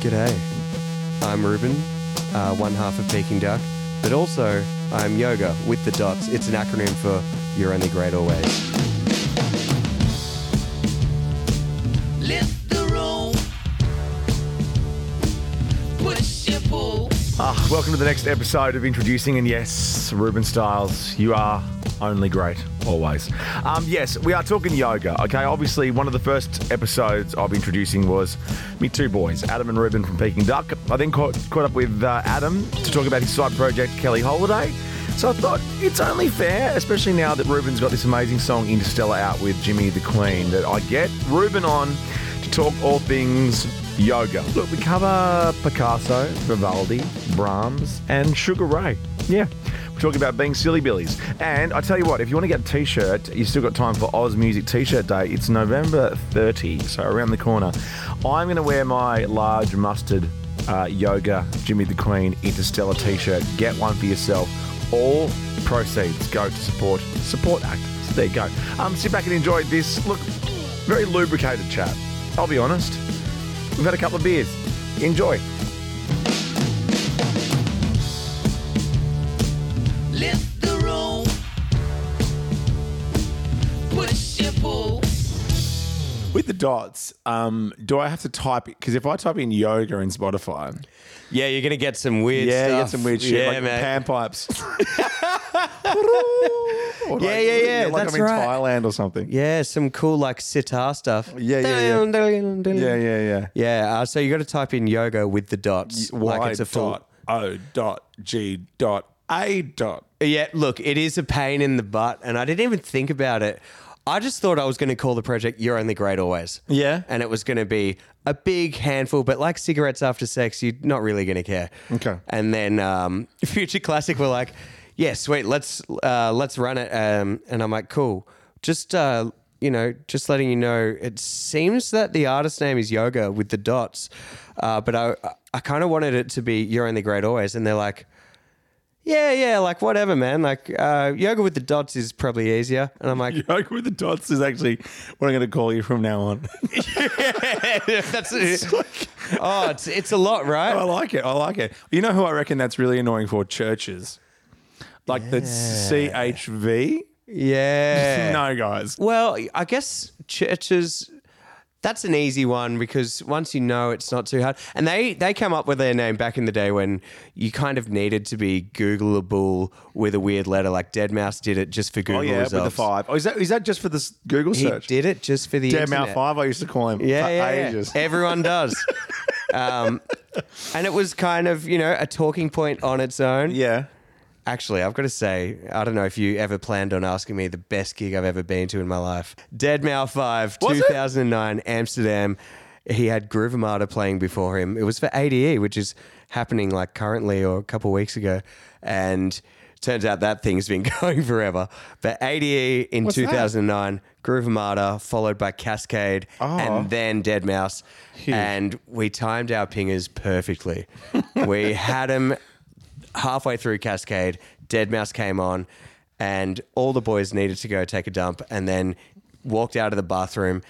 G'day. I'm Reuben, uh, one half of Peking Duk, but also I'm Yoga with the dots. It's an acronym for You're Only Great Always. Lift the room. Push and. Ah, welcome to the next episode of Introducing, and yes, Reuben Styles, you are only great, always. Um, yes, we are talking yoga, okay? Obviously, one of the first episodes of Introducing was me two boys, Adam and Reuben from Peking Duk. I then caught, caught up with uh, Adam to talk about his side project, Kelly Holiday. So I thought it's only fair, especially now that Reuben's got this amazing song Interstellar out with Jimi the Kween, that I get Reuben on to talk all things yoga. Look, we cover Picasso, Vivaldi, Brahms, and Sugar Ray. Yeah. Talking about being silly billies. And I tell you what, if you want to get a t shirt, you still got time for Ausmusic T shirt day. It's November 30, so around the corner. I'm going to wear my large mustard uh, yoga Jimi the Kween Interstellar t shirt. Get one for yourself. All proceeds go to support support act. So there you go. Um, sit back and enjoy this. Look, very lubricated chat. I'll be honest. We've had a couple of beers. Enjoy. Lift the room. Push and pull. With the dots, um, do I have to type it? Because if I type in yoga in Spotify, Yeah, you're going to get some weird yeah, you stuff. get some weird shit Yeah, like man. pan pipes. Or Yeah, yeah, yeah, Like that's I'm in right. Thailand or something. Yeah, some cool like sitar stuff. Yeah, yeah, yeah. Yeah, yeah, yeah. Yeah, uh, so you got to type in yoga with the dots. Y like it's a full. dot O dot G dot A dot. Yeah, look, it is a pain in the butt, and I didn't even think about it. I just thought I was going to call the project "You're Only Great Always." Yeah. and it was going to be a big handful, but like cigarettes after sex, you're not really going to care. Okay. And then um, Future Classic were like, "Yeah, sweet, let's uh, let's run it." Um, and I'm like, "Cool." Just uh, you know, just letting you know, it seems that the artist name is Yoga with the dots, uh, but I I kind of wanted it to be "You're Only Great Always," and they're like. Yeah, yeah, like whatever, man. Like uh, yoga with the dots is probably easier, and I'm like, Yoga with the dots is actually what I'm going to call you from now on. that's oh, it's it's a lot, right? I like it. I like it. You know who I reckon that's really annoying for churches, like the CHV. Yeah. No, guys. Well, I guess churches. That's an easy one because once you know, it's not too hard. And they they come up with their name back in the day when you kind of needed to be Googleable with a weird letter, like Deadmau5 did it just for Google Oh yeah, results. with the five. Oh, is that is that just for this Google He search? did it just for the Dead internet. Mouth Five. I used to call him. Yeah, for yeah, yeah. Everyone does. um, and it was kind of, you know, a talking point on its own. Yeah. Actually, I've got to say, I don't know if you ever planned on asking me the best gig I've ever been to in my life. Dead Mouse 5, Was it? 2009, Amsterdam. He had Groove Armada playing before him. It was for ADE, which is happening like currently or a couple of weeks ago. And turns out that thing's been going forever. But ADE in What's that? 2009, Groove Armada, followed by Kaskade, Oh. and then Deadmau5. And we timed our pingers perfectly. we had him halfway through Kaskade, Dead Mouse came on, and all the boys needed to go take a dump, and then walked out of the bathroom.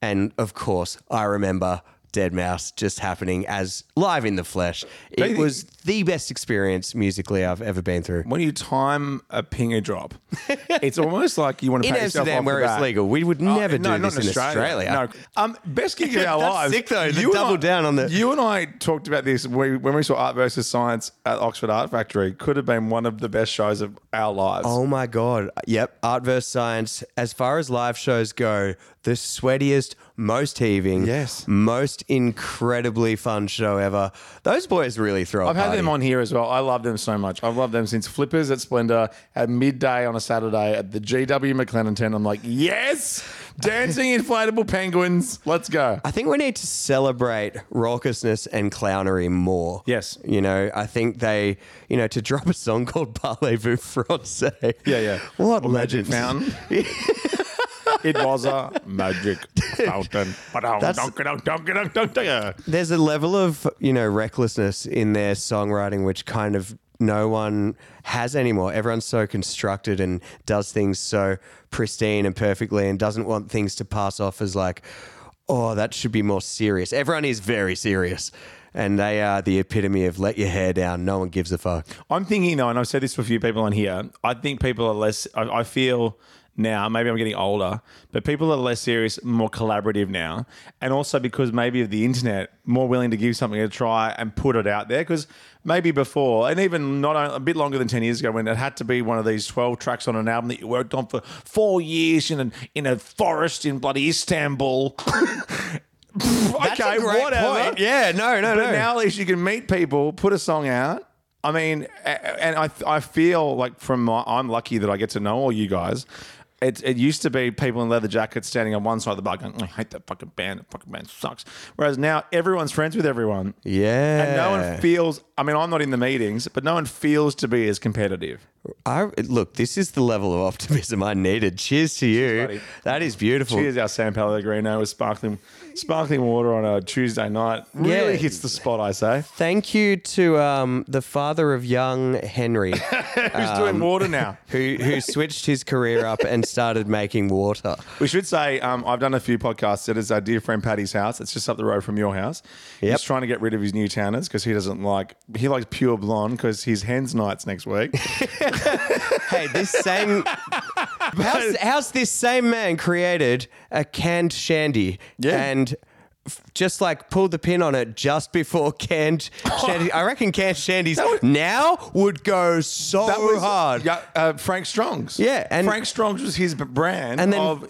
And of course, I remember Deadmau5 just happening as live in the flesh. It was the best experience musically I've ever been through. When you time a pinger drop, it's almost like you want to In pay yourself Amsterdam, off where for it's that. legal, we would Oh, never no, do not this in Australia. No, um, best gig of our That's lives. sick, though, the You and double I- down on the- You and I talked about this when we, when we saw Art versus Science at Oxford Art Factory. Could have been one of the best shows of our lives. Oh my god! Yep, Art versus Science. As far as live shows go, the sweatiest, most heaving, Yes. most incredibly fun show ever. Those boys really throw. I've had party. them on here as well. I love them so much. I've loved them since Flippers at Splendor at midday on a Saturday at the GW McLennan tent. I'm like, yes, dancing inflatable penguins. Let's go. I think we need to celebrate raucousness and clownery more. Yes. You know, I think they, you know, to drop a song called Parlez-vous Francais. Yeah, yeah. What Or Magic legends. Fountain. it was a magic fountain. There's a level of, you know, recklessness in their songwriting which kind of no one has anymore. Everyone's so constructed and does things so pristine and perfectly and doesn't want things to pass off as like, oh, that should be more serious. Everyone is very serious. and they are the epitome of let your hair down. No one gives a fuck. I'm thinking though, and I've said this to a few people on here. I think people are less. I, I feel now, maybe I'm getting older, but people are less serious, more collaborative now, and also because maybe of the internet, more willing to give something a try and put it out there. Because maybe before, and even not a, a bit longer than ten years ago, when it had to be one of these twelve tracks on an album that you worked on for four years in an, in a forest in bloody Istanbul. Okay, whatever. point. Yeah, no, no, But no. now at least you can meet people, put a song out. I mean, and I I feel like from my, I'm lucky that I get to know all you guys. It, it used to be people in leather jackets standing on one side of the bar going, I hate that fucking band. That fucking band sucks. Whereas now everyone's friends with everyone. yeah, And no one feels, I mean, I'm not in the meetings, but no one feels to be as competitive. I look. This is the level of optimism I needed. Cheers to you. buddy. That is beautiful. Cheers, our San Pellegrino with sparkling, sparkling water on a Tuesday night. Really Yeah. hits the spot, I say. Thank you to um, the father of young Henry, Who's doing water now? who who switched his career up and started making water. We should say um, I've done a few podcasts at his uh, dear friend Paddy's house. It's just up the road from your house. Yep. He's trying to get rid of his Newtowners because he doesn't like he likes pure blonde because his hens nights next week. Hey, this same how's, how's this same man created a canned shandy Yeah. and f- just like pulled the pin on it just before canned shandy. I reckon canned shandies now would go so hard. Yeah, uh, Frank Strong's. Yeah, and- Frank Strong's was his brand And then- of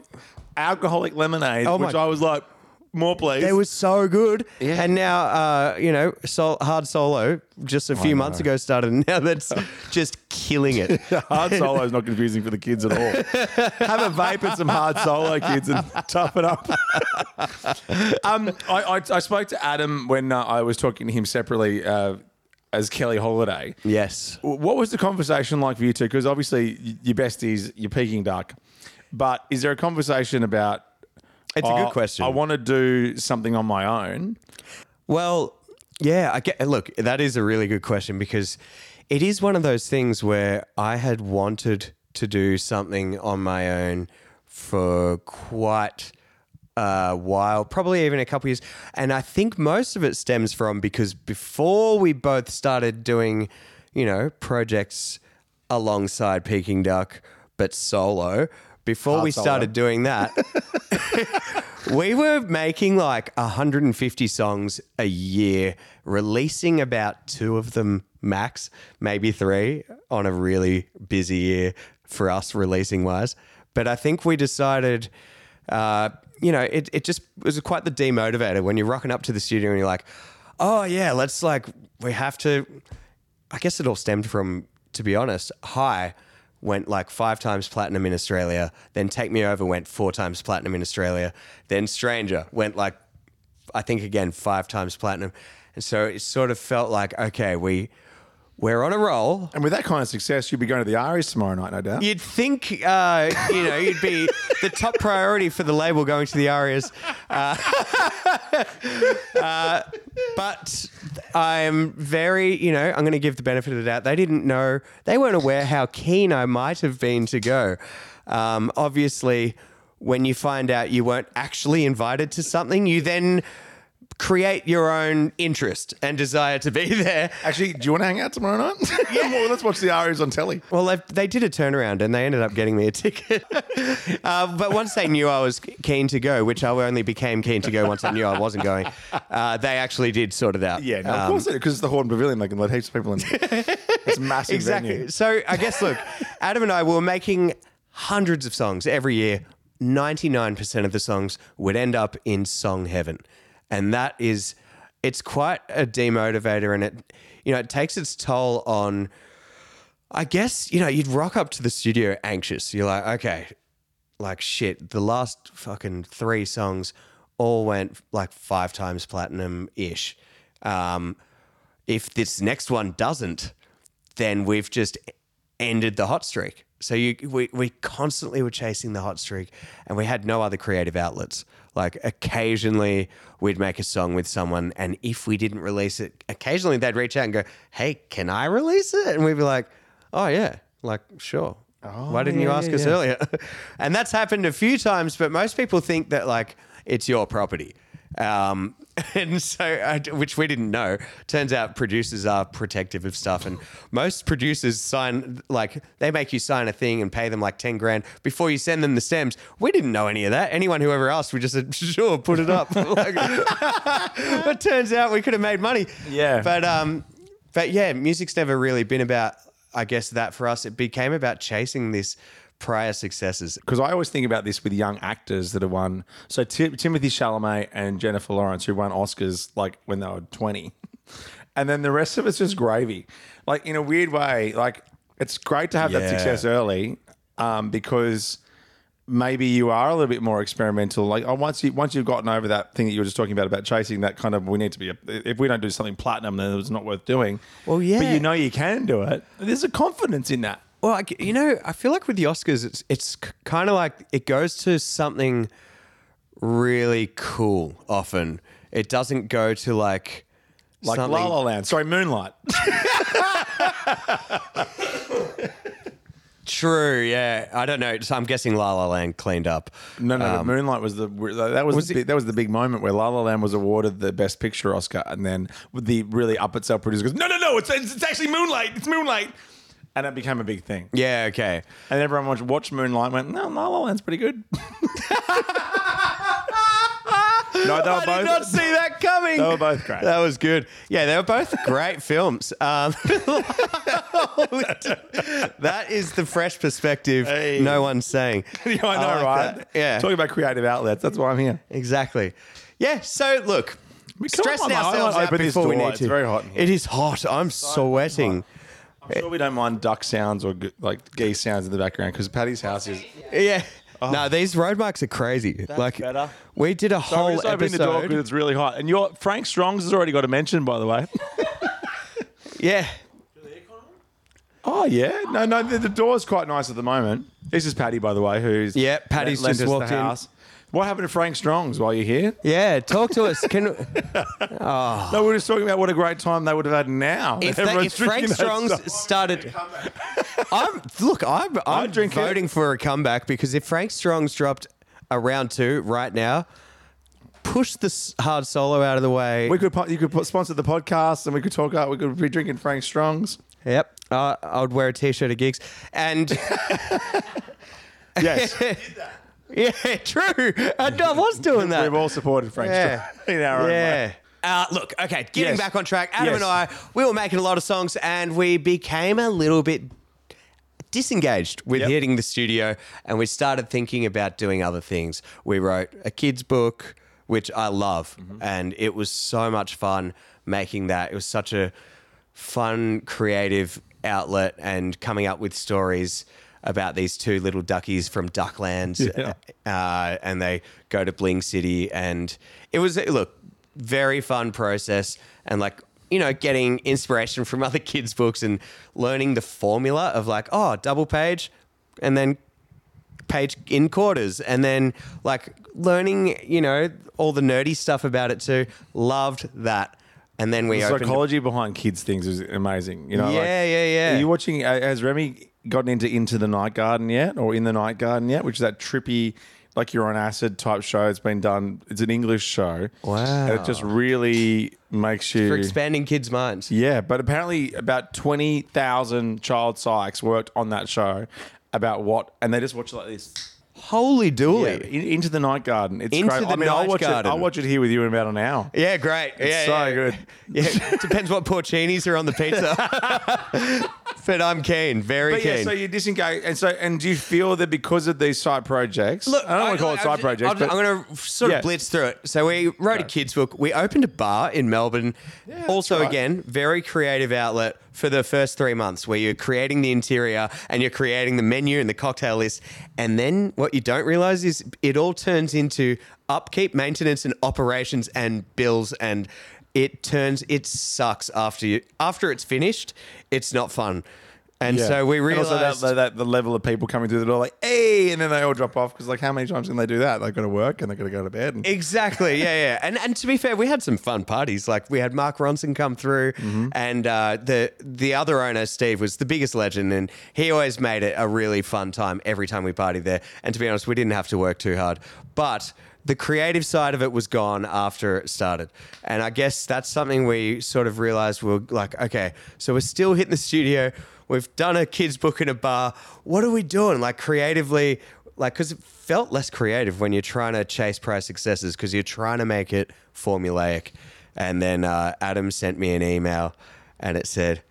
alcoholic lemonade, Oh my- which I was like, more please. They were so good, Yeah. and now uh, you know, sol- hard solo just a few months ago started, and now that's just killing it. Hard solo is not confusing for the kids at all. Have a vape and some hard solo, kids, and tough it up. um, I, I, I spoke to Adam when uh, I was talking to him separately uh, as Kelly Holiday. yes, What was the conversation like for you two? Because obviously y- your besties, you're Peking Duk. But is there a conversation about? It's a "Oh, good uh, question. I want to do something on my own. Well, yeah, I get. Look, that is a really good question because it is one of those things where I had wanted to do something on my own for quite a while, probably even a couple years, and I think most of it stems from because before we both started doing, you know, projects alongside Peking Duk, but solo. Before Hard we started doing that, we were making like 150 songs a year, releasing about two of them max, maybe three on a really busy year for us releasing wise. But I think we decided, uh, you know, it, it just was quite the demotivator when you're rocking up to the studio and you're like, oh, yeah, let's like, we have to. I guess it all stemmed from, to be honest, High went like five times platinum in Australia. Then Take Me Over went four times platinum in Australia. Then Stranger went like, I think again, five times platinum. And so it sort of felt like, okay, we, we're on a roll. And with that kind of success, you'd be going to the Arias tomorrow night, no doubt. You'd think, uh, you know, you'd be the top priority for the label going to the Arias. Uh, uh, but I'm very, you know, I'm going to give the benefit of the doubt. They didn't know, they weren't aware how keen I might have been to go. Um, obviously, when you find out you weren't actually invited to something, you then create your own interest and desire to be there. Actually, do you want to hang out tomorrow night? yeah, well, let's watch the Arias on telly. Well, they, they did a turnaround and they ended up getting me a ticket. uh, but once they knew I was keen to go, which I only became keen to go once I knew I wasn't going, uh, they actually did sort it out. Yeah, no, of Um, course, because it's the Hordern Pavilion. They can let heaps of people in. it's massive Exactly. venue. So I guess, look, Adam and I were making hundreds of songs every year. 99% of the songs would end up in song heaven. And that is, it's quite a demotivator and it, you know, it takes its toll on, I guess, you know, you'd rock up to the studio anxious. You're like, okay, like shit, the last fucking three songs all went like five times platinum ish. Um, if this next one doesn't, then we've just ended the hot streak. So you, we, we constantly were chasing the hot streak and we had no other creative outlets. Like occasionally we'd make a song with someone and if we didn't release it, occasionally they'd reach out and go, hey, can I release it? And we'd be like, oh yeah, like sure. Why didn't you ask yeah, us yeah. earlier? and that's happened a few times, but most people think that like it's your property. Um, and so, uh, which we didn't know. Turns out producers are protective of stuff, and most producers sign like they make you sign a thing and pay them like ten grand before you send them the stems. We didn't know any of that. Anyone who ever asked, we just said, "Sure, put it up." like, but turns out we could have made money. Yeah. but um, but yeah, music's never really been about. I guess that for us, it became about chasing this prior successes. because I always think about this with young actors that have won. So Ti- Timothy Chalamet and Jennifer Lawrence, who won Oscars like when they were twenty, and then the rest of it's just gravy. Like in a weird way, like it's great to have that success early um, because maybe you are a little bit more experimental. Like oh, once you once you've gotten over that thing that you were just talking about about chasing that kind of we need to be a, if we don't do something platinum then it's not worth doing. Well, yeah, but you know you can do it. There's a confidence in that. Well, like, you know, I feel like with the Oscars, it's it's kind of like it goes to something really cool. Often, it doesn't go to like Like something. La La Land, sorry, Moonlight. True, yeah. I don't know. So I'm guessing La La Land cleaned up. No, no, no. Moonlight was the that was, Um, was the, big- that was the big moment where La La Land was awarded the Best Picture Oscar, and then with the really up itself producer goes, "No, no, no! It's it's, it's actually Moonlight. It's Moonlight," and it became a big thing. Yeah, okay. And everyone watched, watched Moonlight, and went, "No, La La Land's pretty good." no, they were I both. did not see that coming. They were both great. That was good. Yeah, they were both great films. Um, that is the fresh perspective Hey. no one's saying. Yeah, I know, like right? that. Yeah. talking about creative outlets. That's why I'm here. Exactly. Yeah. So look, come stressing ourselves out before we need It's to. very hot in here. It is hot. I'm sweating. I'm sure we don't mind duck sounds or g- like geese sounds in the background because Patty's house is. Yeah. No, oh. these road marks are crazy. like better. we did a So we're whole just opening the door because episode. it's really hot. And your Frank Strong's has already got a mention, by the way. Yeah. Oh yeah, no, no, the, the door's quite nice at the moment. This is Patty, by the way, who's Yeah, Patty's lent just us the walked in. house. What happened to Frank Strong's while you're here? Yeah. Talk to us. Can No, we were just talking about what a great time they would have had now. if, if Frank Strong's started, I'm look. I'm I'm voting for a comeback because if Frank Strong's dropped a round two right now, push this hard solo out of the way. we could po- you could sponsor the podcast and we could talk out. We could be drinking Frank Strong's. Yep. Uh, I would wear a t-shirt at gigs. And Yes, yeah, true. I, I was doing that. we've all supported Frank Yeah. Strong in our own way. yeah. Uh, look, okay, getting Yes. back on track. Adam Yes. and I, we were making a lot of songs and we became a little bit disengaged with Yep. hitting the studio and we started thinking about doing other things. We wrote a kid's book, which I love, Mm-hmm. and it was so much fun making that. It was such a fun, creative outlet and coming up with stories about these two little duckies from Duckland, Yeah. uh, and they go to Bling City, and it was look very fun process, and like you know getting inspiration from other kids' books and learning the formula of like oh double page, and then page in quarters and then like learning you know all the nerdy stuff about it too loved that and then we The psychology behind kids things is amazing. You know, Yeah, like, yeah, yeah. Are you watching? uh, Has Remy gotten into Into the Night Garden yet, or In the Night Garden yet? Which is that trippy, like you're on acid type show. It's been done. It's an English show. Wow. And it just really makes you. for expanding kids' minds yeah, but apparently about twenty thousand child psychs worked on that show about what, and they just watch it like this. Holy Yeah, dooly in, into the Night Garden. It's Into great. the I mean, I'll watch Garden. it. I'll watch it here with you in about an hour. yeah, great yeah, so yeah. good. yeah depends what porcinis are on the pizza but i'm keen very But keen yeah, so you disengage, and so and do you feel that because of these side projects? Look, I don't want to call it side projects, I'm, going to sort Yeah. of blitz through it. So we wrote a kids book. We opened a bar in Melbourne. also, right. again, very creative outlet for the first three months, where you're creating the interior and you're creating the menu and the cocktail list. And then what you don't realize is it all turns into upkeep, maintenance, and operations and bills and. It turns it sucks after you after it's finished. It's not fun, and Yeah. so we And realized also that, that the level of people coming through the door like, hey, and then they all drop off because like, how many times can they do that? They've got to work and they've got to go to bed. And, Exactly. Yeah, yeah. And and to be fair, we had some fun parties. Like we had Mark Ronson come through, and uh, the the other owner, Steve, was the biggest legend, and he always made it a really fun time every time we partied there. And to be honest, we didn't have to work too hard, but the creative side of it was gone after it started. And I guess that's something we sort of realized we are like, okay, so we're still hitting the studio. We've done a kids book in a bar. What are we doing? Like creatively, like, because it felt less creative when you're trying to chase prize successes because you're trying to make it formulaic. And then uh, Adam sent me an email and it said,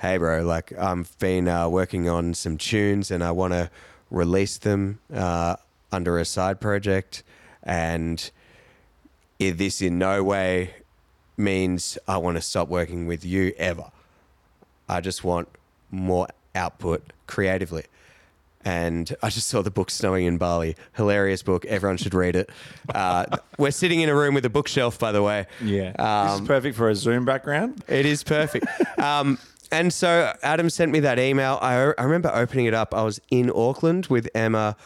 hey bro like i've been uh, working on some tunes and i want to release them uh, under a side project and this in no way means i want to stop working with you ever i just want more output creatively and I just saw the book Snowing in Bali. Hilarious book. Everyone should read it. Uh, we're sitting in a room with a bookshelf, by the way. Yeah. this Um, is perfect for a Zoom background. it is perfect. um, and so Adam sent me that email. I, I remember opening it up. I was in Auckland with Emma,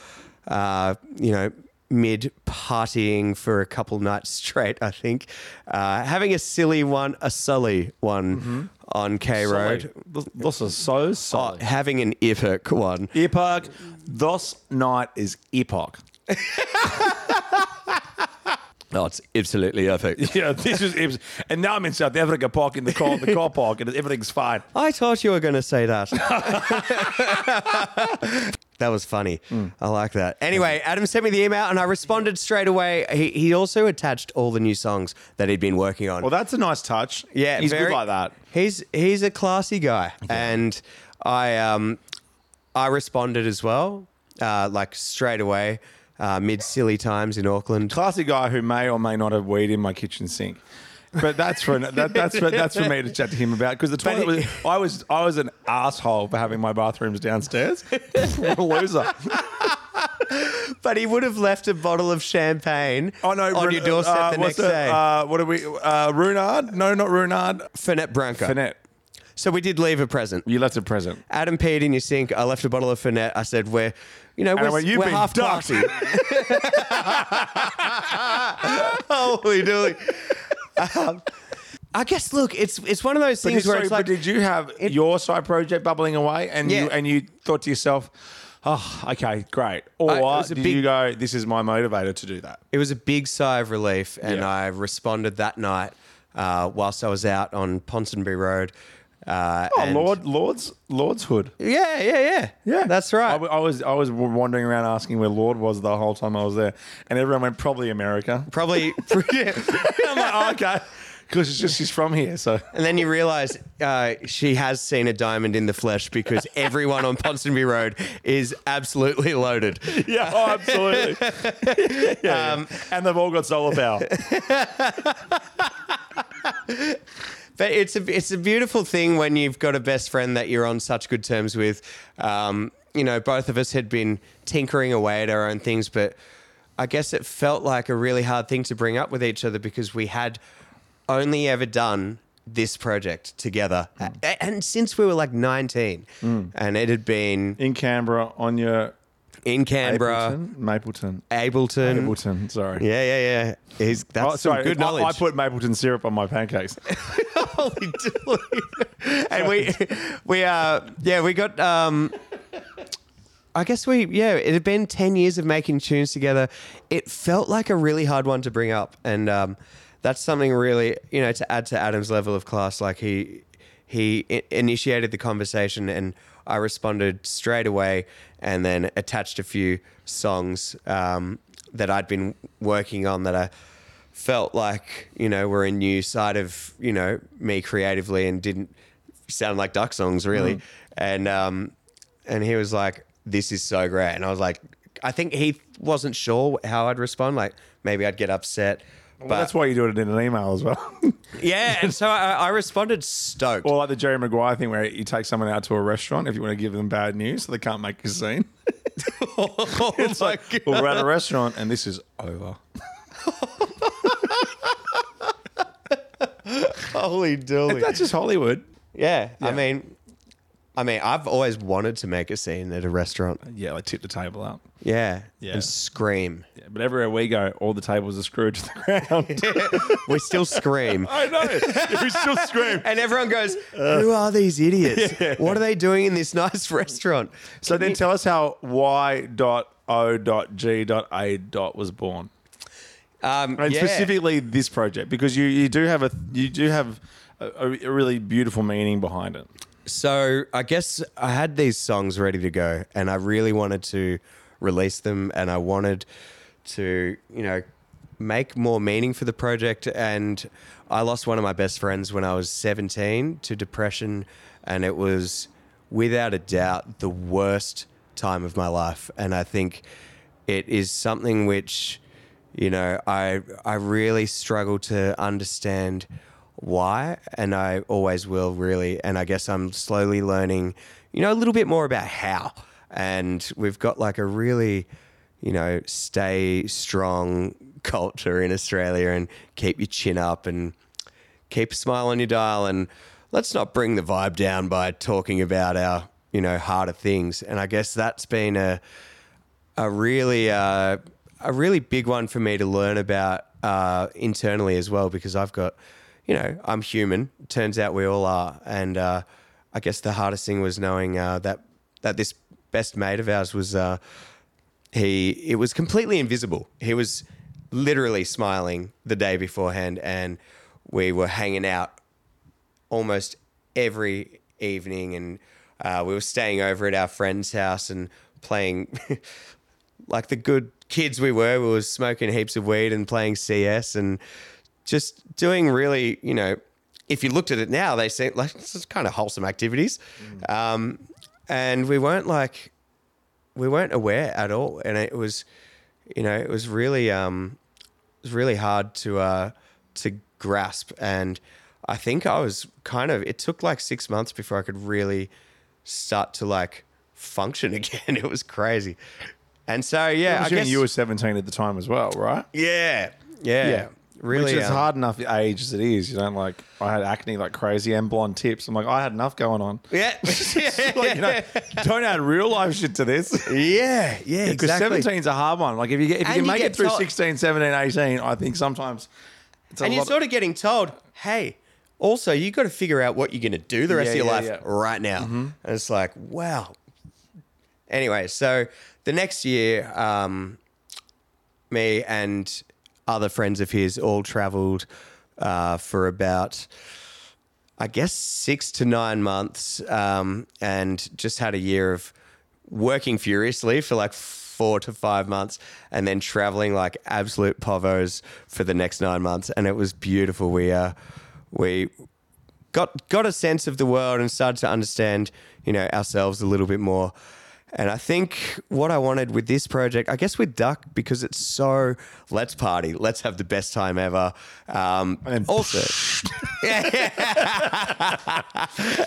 uh, you know, mid partying for a couple nights straight, I think. Uh, having a silly one, a sully one on K Road. This is so Oh, solid. having an epic one. Epoch. This night is epoch. Oh, it's absolutely epic. Yeah, this is. Ibs. And now I'm in South Africa parking the car, the car park, and everything's fine. I thought you were going to say that. that was funny. I like that. Anyway, Adam sent me the email and I responded straight away. He, he also attached all the new songs that he'd been working on. Well, that's a nice touch. yeah, he's very- good like that. He's he's a classy guy, and I um I responded as well, uh, like straight away, uh, mid silly times in Auckland. Classy guy who may or may not have weed in my kitchen sink. But that's for that, that's for that's for me to chat to him about because the toilet was I was I was an asshole for having my bathrooms downstairs. what a loser! But he would have left a bottle of champagne Oh no, on Ren- your doorstep uh, the next day. Uh, what are we? Uh, Runard? No, not Runard. Fernet Branca. Finette. So we did leave a present. You left a present. Adam peed in your sink. I left a bottle of Fernet. I said, "We're, you know, I we're, went, "You've we're been half ducked." party." Holy dooly. Um, I guess. Look, it's it's one of those things did, where sorry, it's but like did you have your side project bubbling away, and Yeah. you and you thought to yourself, "Oh, okay, great," or I- it was a did big- you go, "This is my motivator to do that"? it was a big sigh of relief, and Yeah. I responded that night uh, whilst I was out on Ponsonby Road. Uh, Oh, and- Lorde, Lorde's Lorde's hood. Yeah, yeah, yeah, Yeah, That's I, right. w- I was I was wandering around asking where Lorde was the whole time I was there, and everyone went probably America. Probably. yeah. I'm like, oh, okay, because it's just she's from here, so And then you realize uh, she has seen a diamond in the flesh because everyone on Ponsonby Road is absolutely loaded. yeah, oh, absolutely. yeah, yeah. Um, and they've all got solar power. But it's a it's a beautiful thing when you've got a best friend that you're on such good terms with. Um, you know, both of us had been tinkering away at our own things, but I guess it felt like a really hard thing to bring up with each other because we had only ever done this project together, A- and since we were like 19, and it had been In Canberra, on your in Canberra, Mapleton, Ableton. Ableton. Sorry. Yeah, yeah, yeah. He's, that's Oh, some good I- knowledge. I, put Mapleton syrup on my pancakes. Holy dooly. and we we uh yeah we got um I guess we yeah it had been 10 years of making tunes together it felt like a really hard one to bring up and um that's something really you know to add to Adam's level of class like he he i- initiated the conversation and I responded straight away and then attached a few songs um, that I'd been working on that I felt like you know were a new side of you know me creatively and didn't sound like duck songs really. And um and he was like this is so great. And i was like i think he wasn't sure how i'd respond like maybe i'd get upset but that's why you do it in an email as well. yeah and so I, I responded stoked or like the Jerry Maguire thing where you take someone out to a restaurant if you want to give them bad news so they can't make a scene. oh It's my like, God. well, we're at a restaurant and this is over. holy dooly That's just Hollywood. yeah, i mean i mean i've always wanted to make a scene at a restaurant Yeah, like tip the table up. yeah, Yeah. and scream Yeah, but everywhere we go, all the tables are screwed to the ground. we still scream I know. we still scream. And everyone goes, Who are these idiots? What are they doing in this nice restaurant? So then tell us how Y dot O dot G dot A dot was born. Um, and yeah. specifically this project because you, you do have a you do have a, a really beautiful meaning behind it. So I guess I had these songs ready to go, and I really wanted to release them, and I wanted to, you know, make more meaning for the project. And I lost one of my best friends when I was 17 to depression, and it was without a doubt the worst time of my life. And I think it is something which, you know, I I really struggle to understand why, and I always will really. And I guess I'm slowly learning, you know, a little bit more about how. And we've got like a really, you know, stay strong culture in Australia and keep your chin up and keep a smile on your dial and let's not bring the vibe down by talking about our, you know, harder things. And I guess that's been a a really uh, a really big one for me to learn about uh, internally as well because I've got you know I'm human. Turns out we all are, and uh, I guess the hardest thing was knowing uh, that that this best mate of ours was uh, he it was completely invisible. He was literally smiling the day beforehand, and we were hanging out almost every evening, and uh, we were staying over at our friend's house and playing like the good kids we were. We were smoking heaps of weed and playing CS and just doing really, you know, if you looked at it now, they seem like it's kind of wholesome activities, um, and we weren't like we weren't aware at all, and it was, you know, it was really um, it was really hard to uh, to grasp, and I think I was kind of. It took like six months before I could really start to like function again. It was crazy, and so yeah, I guess you were 17 at the time as well, right? Yeah. yeah, yeah, really. Which is um, hard enough age as it is. You don't like. I had acne like crazy and blonde tips. I'm like, I had enough going on. Yeah, Like, you know, don't add real life shit to this. yeah, yeah, Because exactly. 17 is a hard one. Like if you get, if you And can you make it through told- 16, 17, 18, I think sometimes it's a and you're sort of getting told, hey, also you got to figure out what you're going to do the rest Yeah, of your yeah, life yeah. Mm-hmm. right now. And it's like, wow. Anyway, so the next year, um, me and other friends of his all traveled uh, for about, I guess, six to nine months um, and just had a year of working furiously for like four to five months and then traveling like absolute povos for the next nine months. And it was beautiful. We, uh, we, got got a sense of the world and started to understand, you know, ourselves a little bit more. And I think what I wanted with this project, I guess with Duck, because it's so let's party, let's have the best time ever. Um, And then also,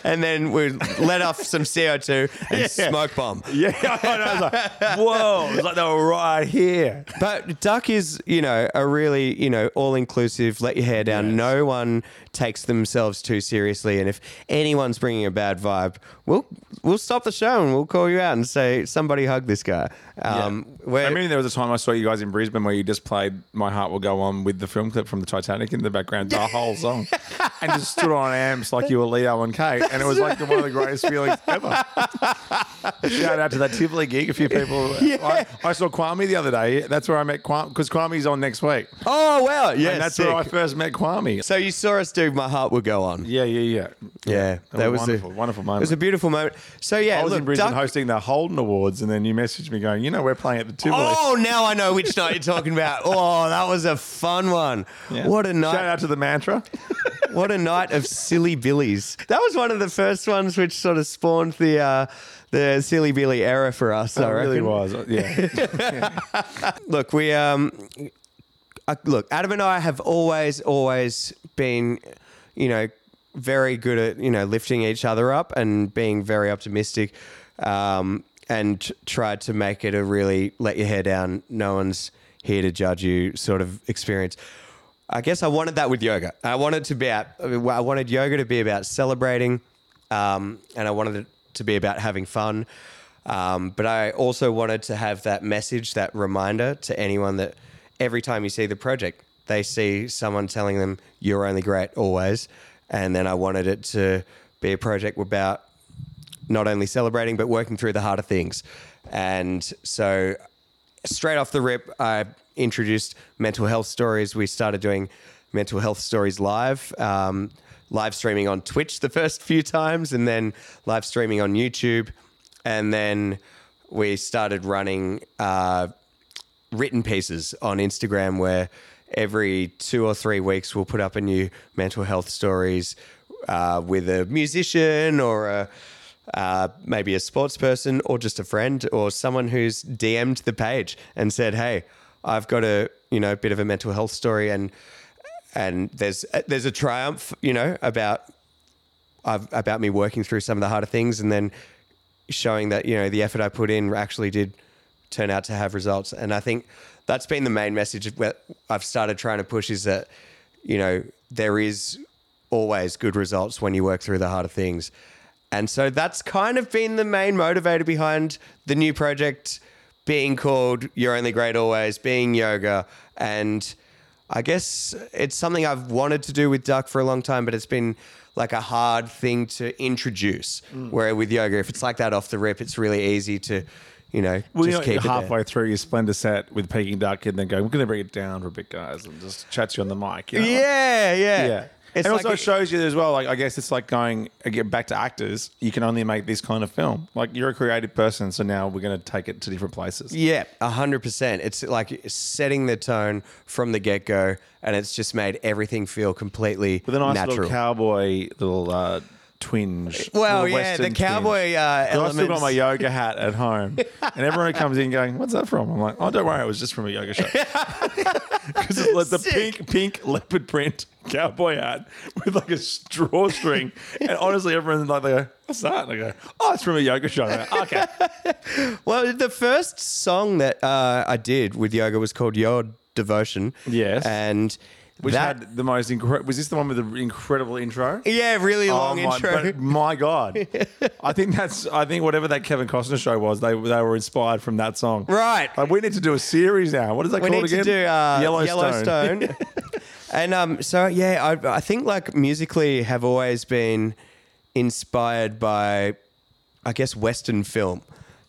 and then we let off some CO two and smoke bomb. yeah, I was like, whoa! It's like they were right here. But Duck is, you know, a really, you know, all inclusive, let your hair down. No one takes themselves too seriously. And if anyone's bringing a bad vibe, we'll we'll stop the show and we'll call you out and say, somebody hug this guy. Um, I remember there was a time I saw you guys in Brisbane where you just played "My Heart Will Go On" with the film clip from the Titanic in the background, the whole song, and just stood on amps like you were Leo and Kate, and it was like one of the greatest feelings ever. Shout out to that Tivoli gig. A few people. I, I saw Kwame the other day. That's where I met Kwame because Kwame's on next week, oh, wow. Yeah. and that's where I first met Kwame. so you saw us do My Heart Will Go On. Yeah, yeah, yeah. Yeah. That, was, a- wonderful, wonderful moment. It was a beautiful moment. So, yeah. I was look, in Brisbane Duck- hosting the Holden Awards, and then you messaged me going, "You know, we're playing at the Tivoli." Oh, now I know which night you're talking about. Oh, that was a fun one. Yeah. What a night! Shout out to the mantra. What a night of silly billies. That was one of the first ones which sort of spawned the uh, the silly billy era for us. I It really was. Yeah. Look, we um, uh, look, Adam and I have always, always been, you know, very good at you know lifting each other up and being very optimistic, um, and tried to make it a really let your hair down. No one's here to judge you sort of experience. I guess I wanted that with yoga. I wanted to be out, I wanted yoga to be about celebrating, um, and I wanted it to be about having fun. Um, but I also wanted to have that message, that reminder to anyone that every time you see the project, they see someone telling them you're only great always. And then I wanted it to be a project about not only celebrating but working through the harder things. And so straight off the rip, I introduced mental health stories, we started doing mental health stories live, um, live streaming on Twitch the first few times, and then live streaming on YouTube, and then we started running uh, written pieces on Instagram where every two or three weeks we'll put up a new mental health stories uh, with a musician or a uh, maybe a sports person or just a friend or someone who's DM'd the page and said, "Hey, I've got a you know bit of a mental health story and and there's there's a triumph you know about I've, about me working through some of the harder things and then showing that you know the effort I put in actually did turn out to have results. And I think that's been the main message I've started trying to push is that you know there is always good results when you work through the harder things. And so that's kind of been the main motivator behind the new project being called You're Only Great Always, being yoga. And I guess it's something I've wanted to do with Duck for a long time, but it's been like a hard thing to introduce. Mm. Where with yoga, if it's like that off the rip, it's really easy to, you know, Well, just you know, halfway through your Splendor set with Peking Duk and then go, we're going to bring it down for a bit, guys, and just chat to you on the mic. You know? Yeah, yeah. Yeah. It's and like also it- shows you as well, like, I guess it's like going again back to actors. You can only make this kind of film. Like, you're a creative person, so now we're going to take it to different places. Yeah, a hundred percent. It's like setting the tone from the get go, and it's just made everything feel completely With a nice natural. little cowboy little uh, twinge. Well, yeah, the cowboy, twinge. uh, I've still got my yoga hat at home, and everyone comes in going, "What's that from?" I'm like, "Oh, don't worry, it was just from a yoga show." Because it's like the Sick. pink, pink leopard print cowboy hat with like a drawstring, and honestly, everyone's like, they go, "What's that?" And I go, "Oh, it's from a yoga shop." Like, okay, Well, the first song that uh, I did with yoga was called Your Devotion. Yes. and which that had the most incredible. Was this the one with the incredible intro? yeah, really long my, intro. but my God, I think that's. I think whatever that Kevin Costner show was, they they were inspired from that song. Right. Like we need to do a series now. What is that we called need again? to do uh, Yellowstone. Yellowstone. and um, so yeah, I, I think like musically have always been inspired by, I guess, Western film,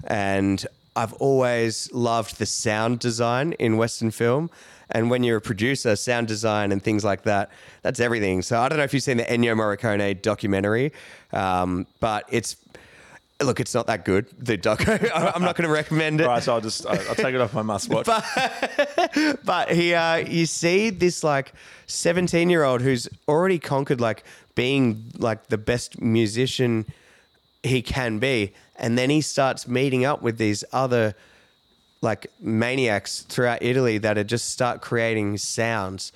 and I've always loved the sound design in Western film. And when you're a producer, sound design and things like that, that's everything. So I don't know if you've seen the Ennio Morricone documentary, um, but it's look, it's not that good. The doco, I'm not going to recommend it. All right, so I'll just I'll, take it off my must watch. but he uh you see this like 17 year old who's already conquered like being like the best musician he can be and then he starts meeting up with these other like maniacs throughout Italy that are just start creating sounds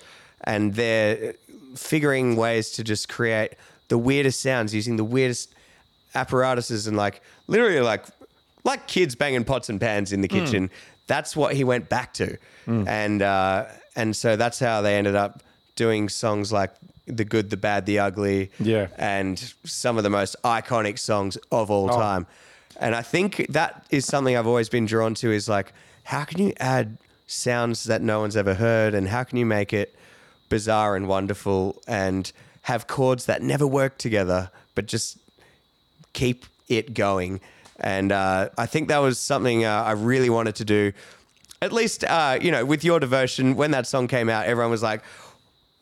and they're figuring ways to just create the weirdest sounds using the weirdest apparatuses and like literally like like kids banging pots and pans in the kitchen. That's what he went back to, and uh, and so that's how they ended up doing songs like the good, the bad, the ugly, Yeah. and some of the most iconic songs of all time. And I think that is something I've always been drawn to is like, how can you add sounds that no one's ever heard, and how can you make it bizarre and wonderful, and have chords that never work together, but just keep it going. And uh, I think that was something uh, I really wanted to do. At least, uh, you know, with your devotion, when that song came out, everyone was like,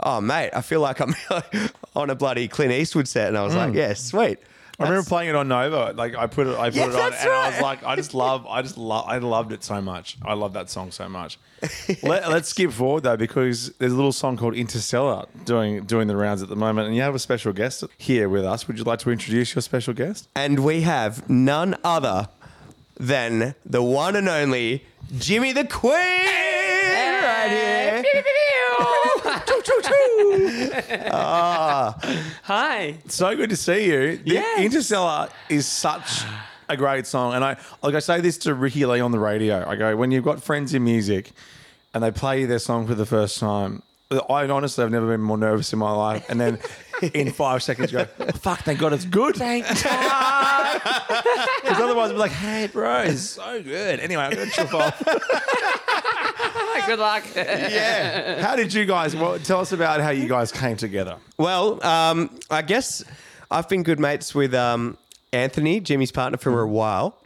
"Oh, mate, I feel like I'm on a bloody Clint Eastwood set," and I was like, "Yeah, sweet." I remember playing it on Nova. Like I put it, I put Yeah, it on, and that's I was right. like, I just love, I just love, I loved it so much. I love that song so much. Let, us skip forward though, because there's a little song called Interstellar doing doing the rounds at the moment, and you have a special guest here with us. Would you like to introduce your special guest? and we have none other than the one and only Jimi the Kween right here. Ah. Hi. So good to see you. The Yes. Interstellar is such a great song. And I like I say this to Ricki-Lee on the radio. I go, when you've got friends in music and they play you their song for the first time, I honestly have never been more nervous in my life. And then in five seconds you go, oh, fuck, thank God it's good. Thank God. Because otherwise I'd be like, hey bro, it's so good. Anyway, I'm gonna trip off. Good luck. Yeah. How did you guys well, tell us about how you guys came together? Well, um, I guess I've been good mates with um, Anthony, Jimi's partner, for a while,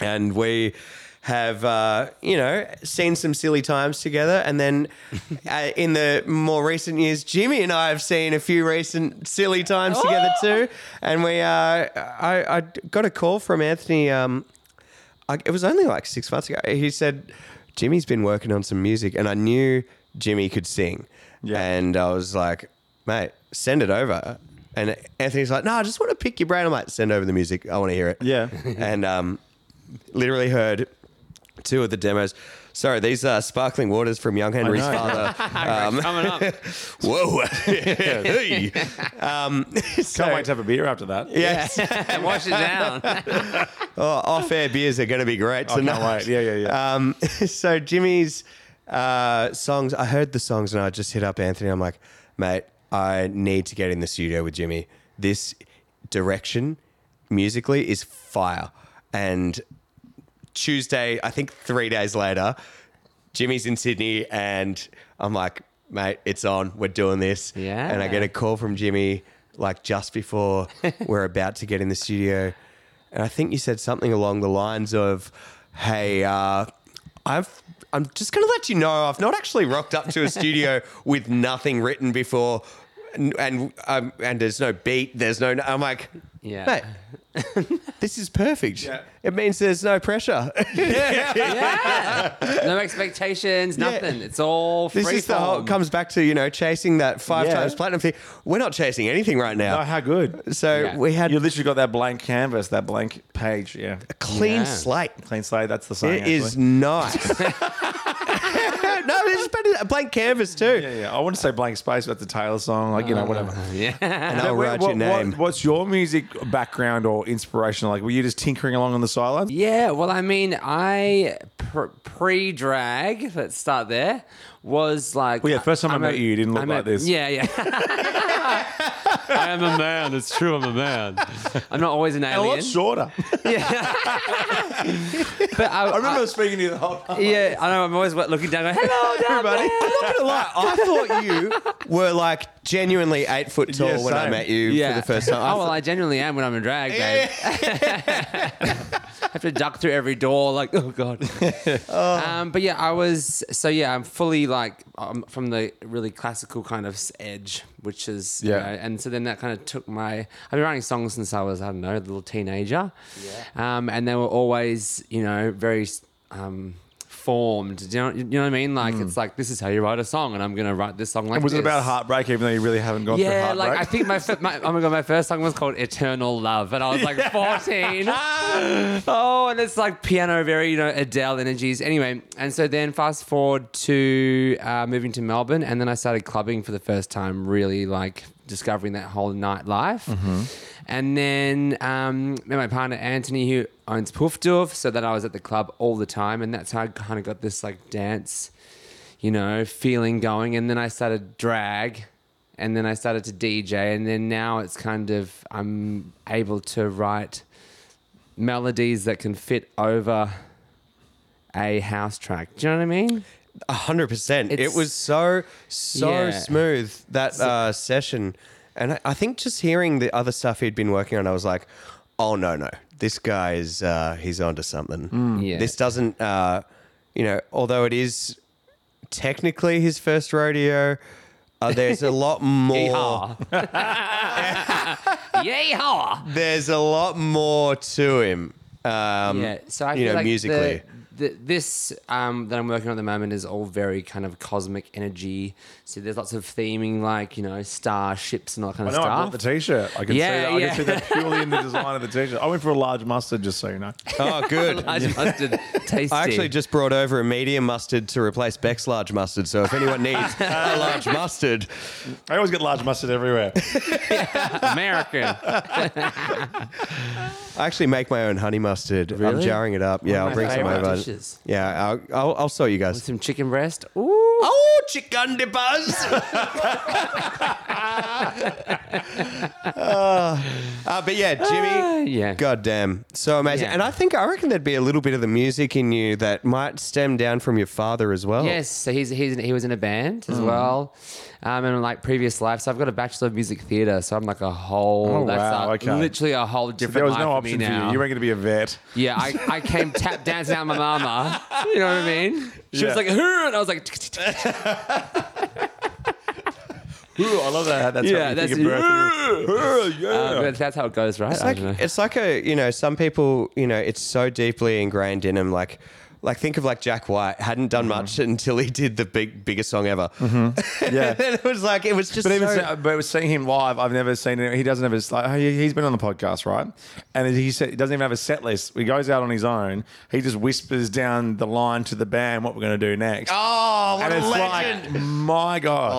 and we have uh, you know seen some silly times together, and then uh, in the more recent years, Jimi and I have seen a few recent silly times together too. And we, uh, I, I got a call from Anthony. Um, I, it was only like six months ago. He said Jimi's been working on some music, and I knew Jimi could sing. Yeah. And I was like, mate, send it over. And Anthony's like, no, I just want to pick your brain. I'm like, send over the music. I want to hear it. Yeah. and um, literally heard two of the demos. Sorry, these are sparkling waters from Young Henrys father. Um, Coming up. whoa. Hey. um, so- Can't wait to have a beer after that. Yes. And wash it down. Oh, off air beers are going to be great I can't wait. Yeah, yeah, yeah. Um, so Jimi's uh, songs, I heard the songs and I just hit up Anthony. I'm like, mate, I need to get in the studio with Jimi. This direction musically is fire. And Tuesday, I think three days later, Jimi's in Sydney and I'm like, mate, it's on. We're doing this. Yeah. And I get a call from Jimi like just before we're about to get in the studio. And I think you said something along the lines of, hey, uh, I've I'm just going to let you know I've not actually rocked up to a studio with nothing written before, and and, um, and there's no beat. There's no. I'm like, Yeah. mate, this is perfect. It means there's no pressure. Yeah. yeah. No expectations, nothing. It's all free this is the whole comes back to you know chasing that five Yeah. times platinum thing. We're not chasing anything right now. Oh, how good. so Yeah. we had You literally got that blank canvas, that blank page. Yeah. a clean Yeah. slate. Clean slate. That's the saying. It is actually. nice. no, it's better a blank canvas too. Yeah, yeah. I want to say blank space, but the Taylor song. Like, you know, uh, whatever. Yeah. And I'll What- write what- your name. what- what's your music background or inspiration? Like, were you just tinkering along on the sidelines? Yeah, well, I mean, I pre-drag. Let's start there. Was like, Well, yeah, first time I I'm met you, you didn't look I'm like this. Yeah, yeah. I am a man. It's true. I'm a man. I'm not always an And a alien. lot shorter. Yeah. but I, I remember speaking to you the whole time. yeah, I know. I'm always looking down. Going, Hello, Everybody, I'm not gonna lie. I thought you were like genuinely eight foot tall Yeah, when I same. met you Yeah. for the first time. I Oh well, I genuinely am when I'm in drag, babe. I have to duck through every door, like oh god. Um, but yeah, I was so yeah. I'm fully like um, from the really classical kind of s- edge, which is you Yeah. know, and so then that kind of took my. I've been writing songs since I was I don't know, a little teenager. Yeah. Um, and they were always you know very. Um, Formed, do you know, you know what I mean? Like it's like this is how you write a song, and I'm gonna write this song like. Was it this. about heartbreak, even though you really haven't gone through Yeah, heartbreak? like I think my, fir- my oh my god, my first song was called Eternal Love, and I was like 14. oh, and it's like piano, very you know Adele energies. Anyway, and so then fast forward to uh, moving to Melbourne, and then I started clubbing for the first time, really like discovering that whole nightlife. And then um, met my partner Anthony, who owns Poof Doof, so that I was at the club all the time, and that's how I kind of got this like dance you know, feeling going. And then I started drag and then I started to DJ. And then now it's kind of, I'm able to write melodies that can fit over a house track. Do you know what I mean? A hundred percent. It was so so Yeah. smooth that uh, session, and I, I think just hearing the other stuff he'd been working on, I was like, oh no no, this guy is uh, he's onto something. Yeah. This doesn't, uh, you know, although it is technically his first rodeo. Uh, there's a lot more. Yeehaw. Yeehaw. There's a lot more to him. Um, Yeah, so I you feel know, like musically. the, the, this um, that I'm working on at the moment is all very kind of cosmic energy. So there's lots of theming, like you know, starships and all that kind I of know I stuff. bought the t-shirt. I can Yeah, see that. I yeah. can see that purely in the design of the t-shirt. I went for a large mustard, just so you know. oh, good. Large mustard, tasty. I actually just brought over a medium mustard to replace Beck's large mustard. So if anyone needs a large mustard, I always get large mustard everywhere. American. I actually make my own honey mustard. I'm jarring it up. Yeah, I'll bring some favourite over. Dishes. Yeah, I'll, I'll, I'll sort you With guys. some chicken breast. Ooh. Oh, chicken dippers. uh, uh, but yeah, Jimi. yeah. God damn. So amazing. Yeah. And I think, I reckon there'd be a little bit of the music in you that might stem down from your father as well. Yes, so he's, he's he was in a band Mm. as well, um, and like previous life. So I've got a bachelor of music theatre. So I'm like a whole. Oh, that's wow, a- okay. literally a whole different there was life no for option me for you. You weren't going to be a vet. Yeah, I, I came tap dancing out of my mama. You know what I mean? She Yeah. was like, "Huh," and I was like, Ooh, I love that. That's Yeah, that's- uh, but that's how it goes, right? It's I like know. it's like a you know some people you know it's so deeply ingrained in them like like think of like Jack White hadn't done mm-hmm. much until he did the big biggest song ever. Mm-hmm. Yeah. and then it was like it was just But even so- se- but seeing him live, I've never seen it. He doesn't have his. Like, he- he's been on the podcast, right? And he said he doesn't even have a set list. He goes out on his own. He just whispers down the line to the band what we're going to do next. oh what and a it's legend! like, my god,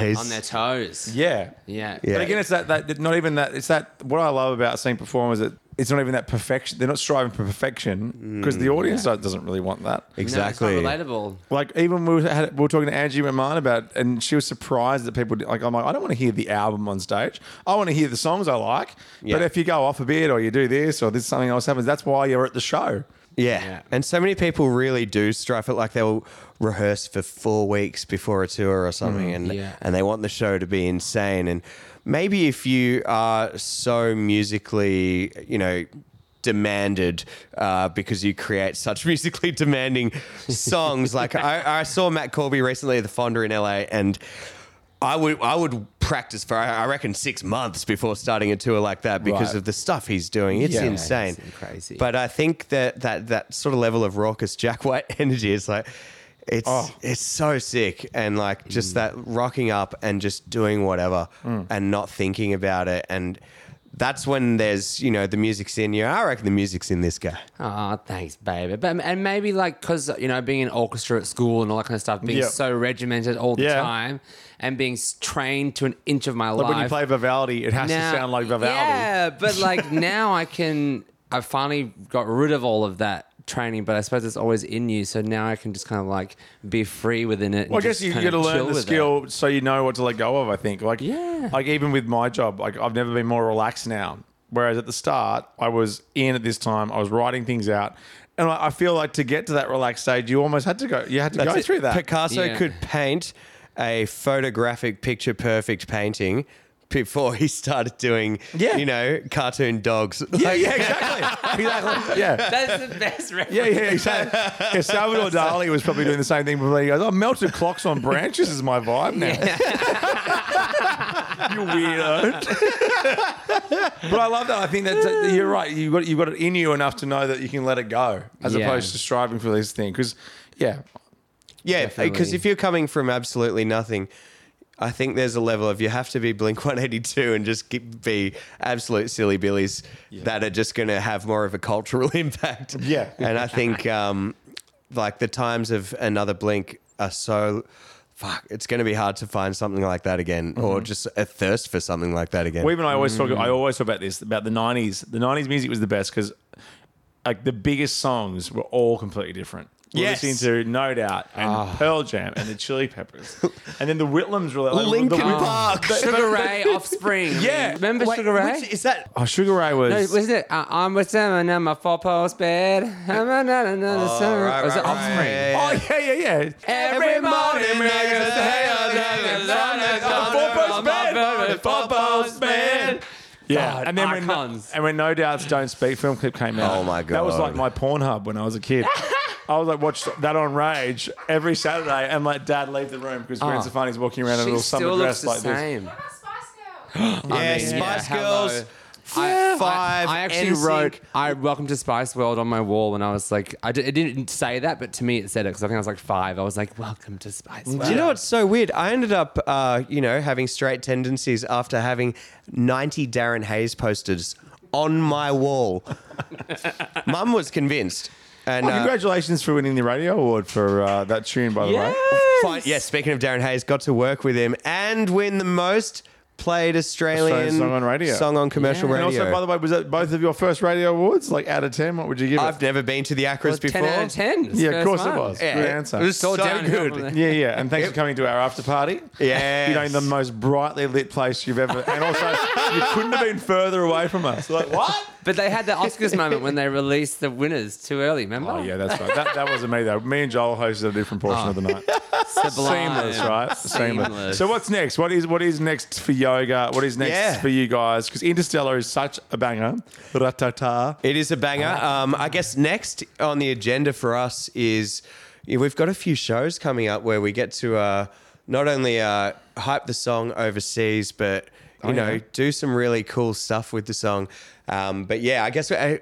oh, he's, on their toes. yeah. Yeah. Yeah. But again, it's that, that not even that. It's that what I love about seeing performers that it's not even that perfection. They're not striving for perfection because the mm. audience doesn't really want that. exactly. No, it's not relatable. Like even we were, had, we were talking to Angie McMahon about, and she was surprised that people like. I'm like, I don't want to hear the album on stage. I want to hear the songs I like. Yeah. But if you go off a bit, or you do this, or this something else happens, that's why you're at the show. Yeah. Yeah. And so many people really do strive it like they'll rehearse for four weeks before a tour or something mm. and Yeah. and they want the show to be insane. And maybe if you are so musically, you know, demanded uh, because you create such musically demanding songs. like I, I saw Matt Corby recently at the Fonda in LA and I would I would practice for I reckon six months before starting a tour like that because Right. of the stuff he's doing. It's Yeah. insane, crazy. But I think that that that sort of level of raucous Jack White energy is like it's Oh. it's so sick and like Mm. just that rocking up and just doing whatever Mm. and not thinking about it and that's when there's you know the music's in you. I reckon the music's in this guy. Oh, thanks, baby. But and maybe like because you know being in orchestra at school and all that kind of stuff, being Yeah. so regimented all the Yeah. time, and being trained to an inch of my Like life. when you play Vivaldi, it has Now- to sound like Vivaldi. Yeah, but like now I can. I finally got rid of all of that training, but I suppose it's always in you. So now I can just kind of like be free within it. Well, I guess just you kind got to learn the with it. skill so you know what to let go of. I think, like, Yeah. like even with my job, like I've never been more relaxed now. Whereas at the start, I was in at this time, I was writing things out, and I I feel like to get to that relaxed stage, you almost had to go. You had to That's go it. through that. Picasso Yeah. could paint a photographic picture perfect painting before he started doing Yeah. you know cartoon dogs. yeah, yeah, exactly, exactly. Yeah. That's the best reference. Yeah, yeah, exactly. Yeah, Salvador Dali was probably doing the same thing before. He goes, "Oh, melted clocks on branches is my vibe now." you weirdo. but I love that. I think that that you're right. You got you got it in you enough to know that you can let it go, as Yeah. opposed to striving for this thing. Because, yeah, Yeah, Definitely. because if you're coming from absolutely nothing, I think there's a level of you have to be Blink 182 and just keep, be absolute silly billies that are just going to have more of a cultural impact. Yeah. and I think um, like the times of another Blink are so. Fuck, it's going to be hard to find something like that again, or just a thirst for something like that again. Well, even I always talk. I always talk about this about the '90s. The '90s music was the best because, like, the biggest songs were all completely different. We're Yes. listening to No Doubt and Pearl Jam and the Chili Peppers, and then the Whitlams were like Linkin the, Park. Sugar Ray, Offspring. Yeah. remember Wait, Sugar Ray? which- is that? Oh, Sugar Ray was. No, was it? Uh, I'm with someone in my four post bed. I'm another Oh, summer. right, was it right, right, Offspring? yeah, Oh yeah, yeah, yeah. Every morning, niggas say, Four-post band. Yeah, God, and then when icons. and when No Doubt's "Don't Speak" film clip came out, Oh, my god. that was God. like my Pornhub when I was a kid. I was like watched that on Rage every Saturday, and let Dad leave the room because Gwen Oh. Stefani's walking around in a She little summer still dress looks the like this. same. Yeah, I mean, Spice yeah, Girls. hello. I, Five, I, I actually NSYNC. wrote "I Welcome to Spice World" on my wall when I was like, I, di- it didn't say that, but to me it said it because I think I was like five. I was like, "Welcome to Spice World." Do you know what's so weird? I ended up, uh, you know, having straight tendencies after having 90 Darren Hayes posters on my wall. Mum was convinced. And Oh, uh, congratulations for winning the radio award for uh, that tune, by the way. fine, yeah, speaking of Darren Hayes, got to work with him and win the most played Australian, Australian song on radio. song on commercial Yeah. And radio. also, by the way, was that both of your first radio awards? Like out of ten, what would you give it? I've never been to the Acras Well, before. Ten out of ten. It's yeah, of first course it was. Yeah, Good answer. it was so downhill from good. there. Yeah, yeah, and thanks for coming to our after party. Yes. you know, the most brightly lit place you've ever, and also you couldn't have been further away from us. Like what? But they had the Oscars moment when they released the winners too early. Remember? Oh yeah, that's right. That, that wasn't me though. Me and Joel hosted a different portion oh. of the night. Sublime. Seamless, right? Seamless. Seamless. So what's next? What is what is next for Y.O.G.A.? What is next Yeah. for you guys? Because Interstellar is such a banger. Ratata. It is a banger. Um, I guess next on the agenda for us is yeah, we've got a few shows coming up where we get to uh, not only uh, hype the song overseas, but you know yeah. do some really cool stuff with the song. Um, but yeah, I guess we're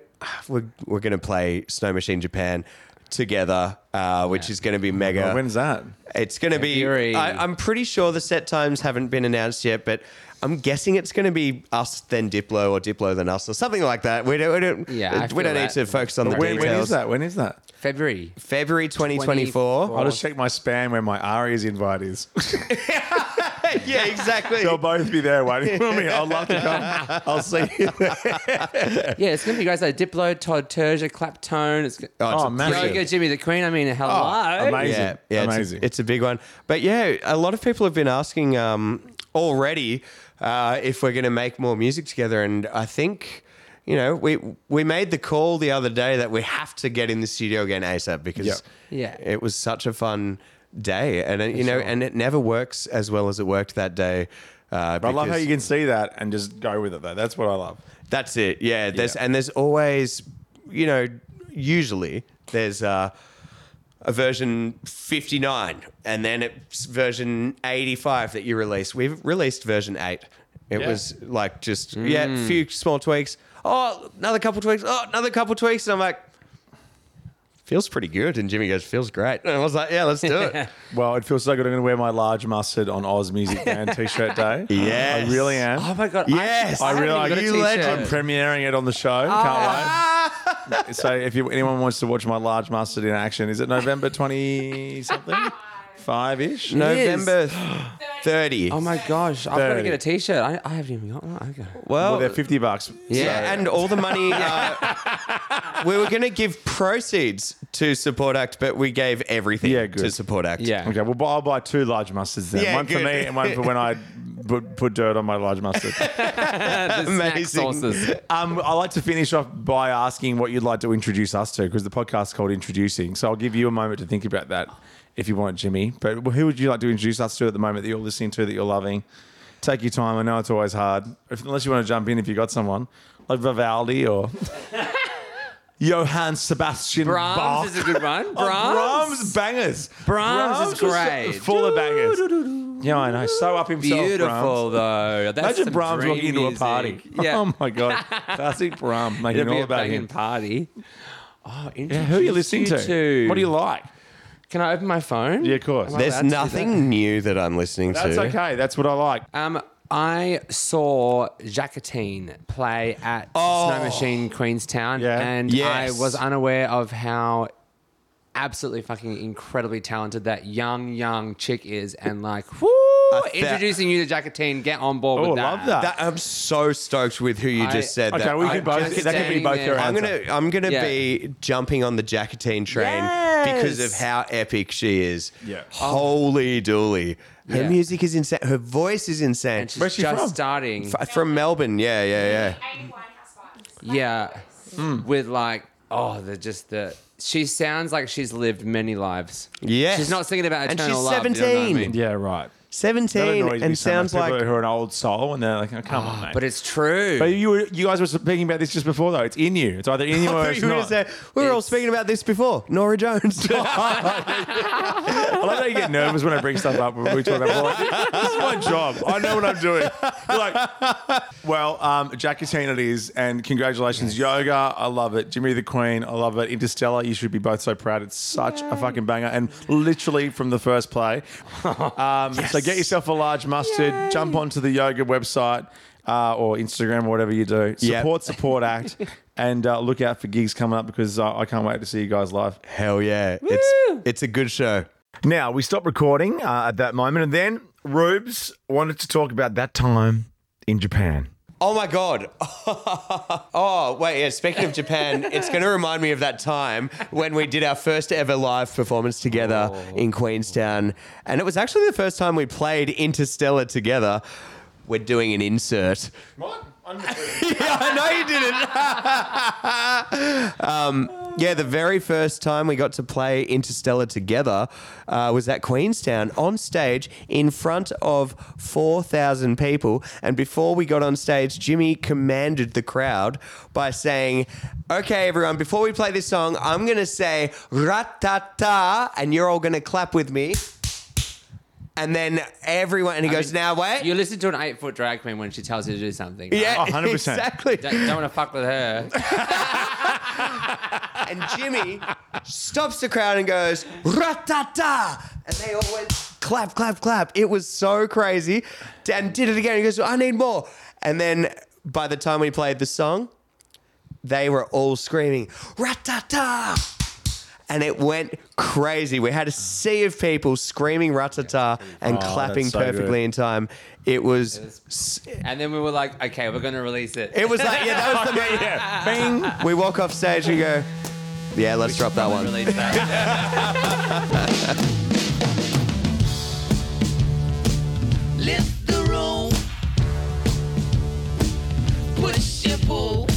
we're, we're going to play Snow Machine Japan together, uh, which is going to be mega. Well, when's that? It's going to be. February. I, I'm pretty sure the set times haven't been announced yet, but I'm guessing it's going to be us then Diplo or Diplo then us or something like that. We don't. We don't, Yeah, I we feel don't need that. to focus on the When, details. when is that? When is that? February. February 2024. 24. I'll just check my spam where my Arias invite is. yeah, exactly. They'll both be there waiting for me. I'd love to come. I'll see you. there. Yeah, it's gonna be guys like Diplo, Todd Terje, Claptone. It's gonna, Oh, it's Oh, massive. Y.O.G.A., Jimi the Kween. I mean, hello. amazing. Yeah, yeah, it's a- Amazing. It's, a, big one. But yeah, a lot of people have been asking um, already uh, if we're going to make more music together, and I think. You know, we we made the call the other day that we have to get in the studio again ASAP because Yeah. Yeah. it was such a fun day, and uh, you know, and it never works as well as it worked that day. Uh, but I love how you can see that and just go with it, though. That's what I love. That's it. Yeah. There's Yeah. and there's always, you know, usually there's uh, a version 59 and then it's version 85 that you release. We've released version 8. It Yeah. was like just yeah, a few small tweaks. Oh, another couple tweaks. Oh, another couple tweaks. And I'm like, feels pretty good. And Jimi goes, feels great. And I was like, yeah, let's do it. Well, it feels so good. I'm going to wear my large mustard on Ausmusic Band t-shirt day. Yes. I really am. Oh my god. Yes. I haven't really even got a you t-shirt. legend. I'm premiering it on the show. Ah. Can't wait. So if you, anyone wants to watch my large mustard in action, is it November 20 something? Five ish? November 30. Oh my gosh, I've got to get a t-shirt. I, I haven't even got one. Okay. well, Well, they're 50 bucks. Yeah, and all the money uh, we were going to give proceeds to Support Act, but we gave everything Yeah, good. to Support Act. Yeah. Okay, well, bu- I'll buy two large mustards then. Yeah, one for good. me and one for when I put, put dirt on my large mustard. The snack Amazing. sauces. Um, I like to finish off by asking what you'd like to introduce us to because the podcast is called Introducing. So I'll give you a moment to think about that if you want, Jimi. But who would you like to introduce us to at the moment that you're listening to that you're loving? Take your time. I know it's always hard, if, unless you want to jump in if you got someone like Vivaldi or Johann Sebastian Brahms Bach. is a good one. Brahms, Oh, Brahms. Brahms bangers. Brahms is was great. full of bangers. Yeah, I know. So up himself. Beautiful Brahms. though. That's Imagine Brahms dream walking into a party. Yeah. Oh my god, classic Brahms making It'll all a about him. party. Oh, Yeah, who are you listening to? What do you like? Can I open my phone? Yeah, of course. Am I There's allowed to do nothing new that I'm listening to. That's to. okay. That's what I like. Um, I saw Jacoténe play at Snow Machine Queenstown, Yeah. and Yes. I was unaware of how absolutely fucking incredibly talented that young young chick is, and like, whoo, thought- introducing you to Jacoténe, get on board Oh, with that. love that. That, I'm so stoked with who you I- just said. Okay, that. we I- could both. just That could be standing both there. your I'm answer. gonna I'm gonna Yeah. be jumping on the Jacoténe train because of how epic she is. Yeah. Holy dooly. Her Yeah. music is insane. Her voice is insane. And she's Where's she just from? starting. F- From Melbourne, yeah, yeah, yeah. Amy Winehouse vibes. Yeah, Hmm. with like, oh, the just the. She sounds like she's lived many lives. Yes. she's not singing about And eternal she's love. you know what I 17. mean? Yeah, right. That 17 annoys and so much. sounds People like who are an old soul and they're like, oh, come on, mate. But it's true. But you were, you guys were speaking about this just before, though. It's in you. It's either in you or it's you were gonna not. say, we were all It's- speaking about this before. Norah Jones. I love how you get nervous when I bring stuff up. When we talk about well, this is my job. I know what I'm doing. You're like, well, um, Jacoténe it is, and congratulations, yoga. I love it. Jimi the Kween. I love it. Interstellar. You should be both so proud. It's such a fucking banger, and literally from the first play. Um, So get yourself a large mustard. Jump onto the Y.O.G.A. website. Uh, or Instagram, or whatever you do. Yep. Support, support, act, and uh, look out for gigs coming up because uh, I can't wait to see you guys live. Hell yeah. It's it's a good show. Now, we stopped recording uh, at that moment, and then Rubes wanted to talk about that time in Japan. Oh my god. oh, wait, yeah, speaking of Japan, it's going to remind me of that time when we did our first ever live performance together in Queenstown. And it was actually the first time we played Interstellar together. We're doing an insert. What? yeah, I know you didn't. um, Yeah, the very first time we got to play Interstellar together uh, was at Queenstown on stage in front of 4,000 people. And before we got on stage, Jimi commanded the crowd by saying, Okay, everyone, before we play this song, I'm going to say ratata, and you're all going to clap with me. And then everyone, and he goes, Now wait. You listen to an eight foot drag queen when she tells you to do something. yeah, Oh, 100%. exactly. Don't, don't want to fuck with her. And Jimi stops the crowd and goes, Ratata! And they all went, clap, clap, clap. It was so crazy. Dan did it again. He goes, I need more. And then by the time we played the song, they were all screaming, Ratata! And it went crazy. We had a sea of people screaming ratata and Oh, clapping so perfectly good. in time. It was, s- And then we were like, okay, we're going to release it. it was like, yeah, that was the moment. yeah. Bing. We walk off stage and go, yeah, let's drop that one. Lift the. Push your pull.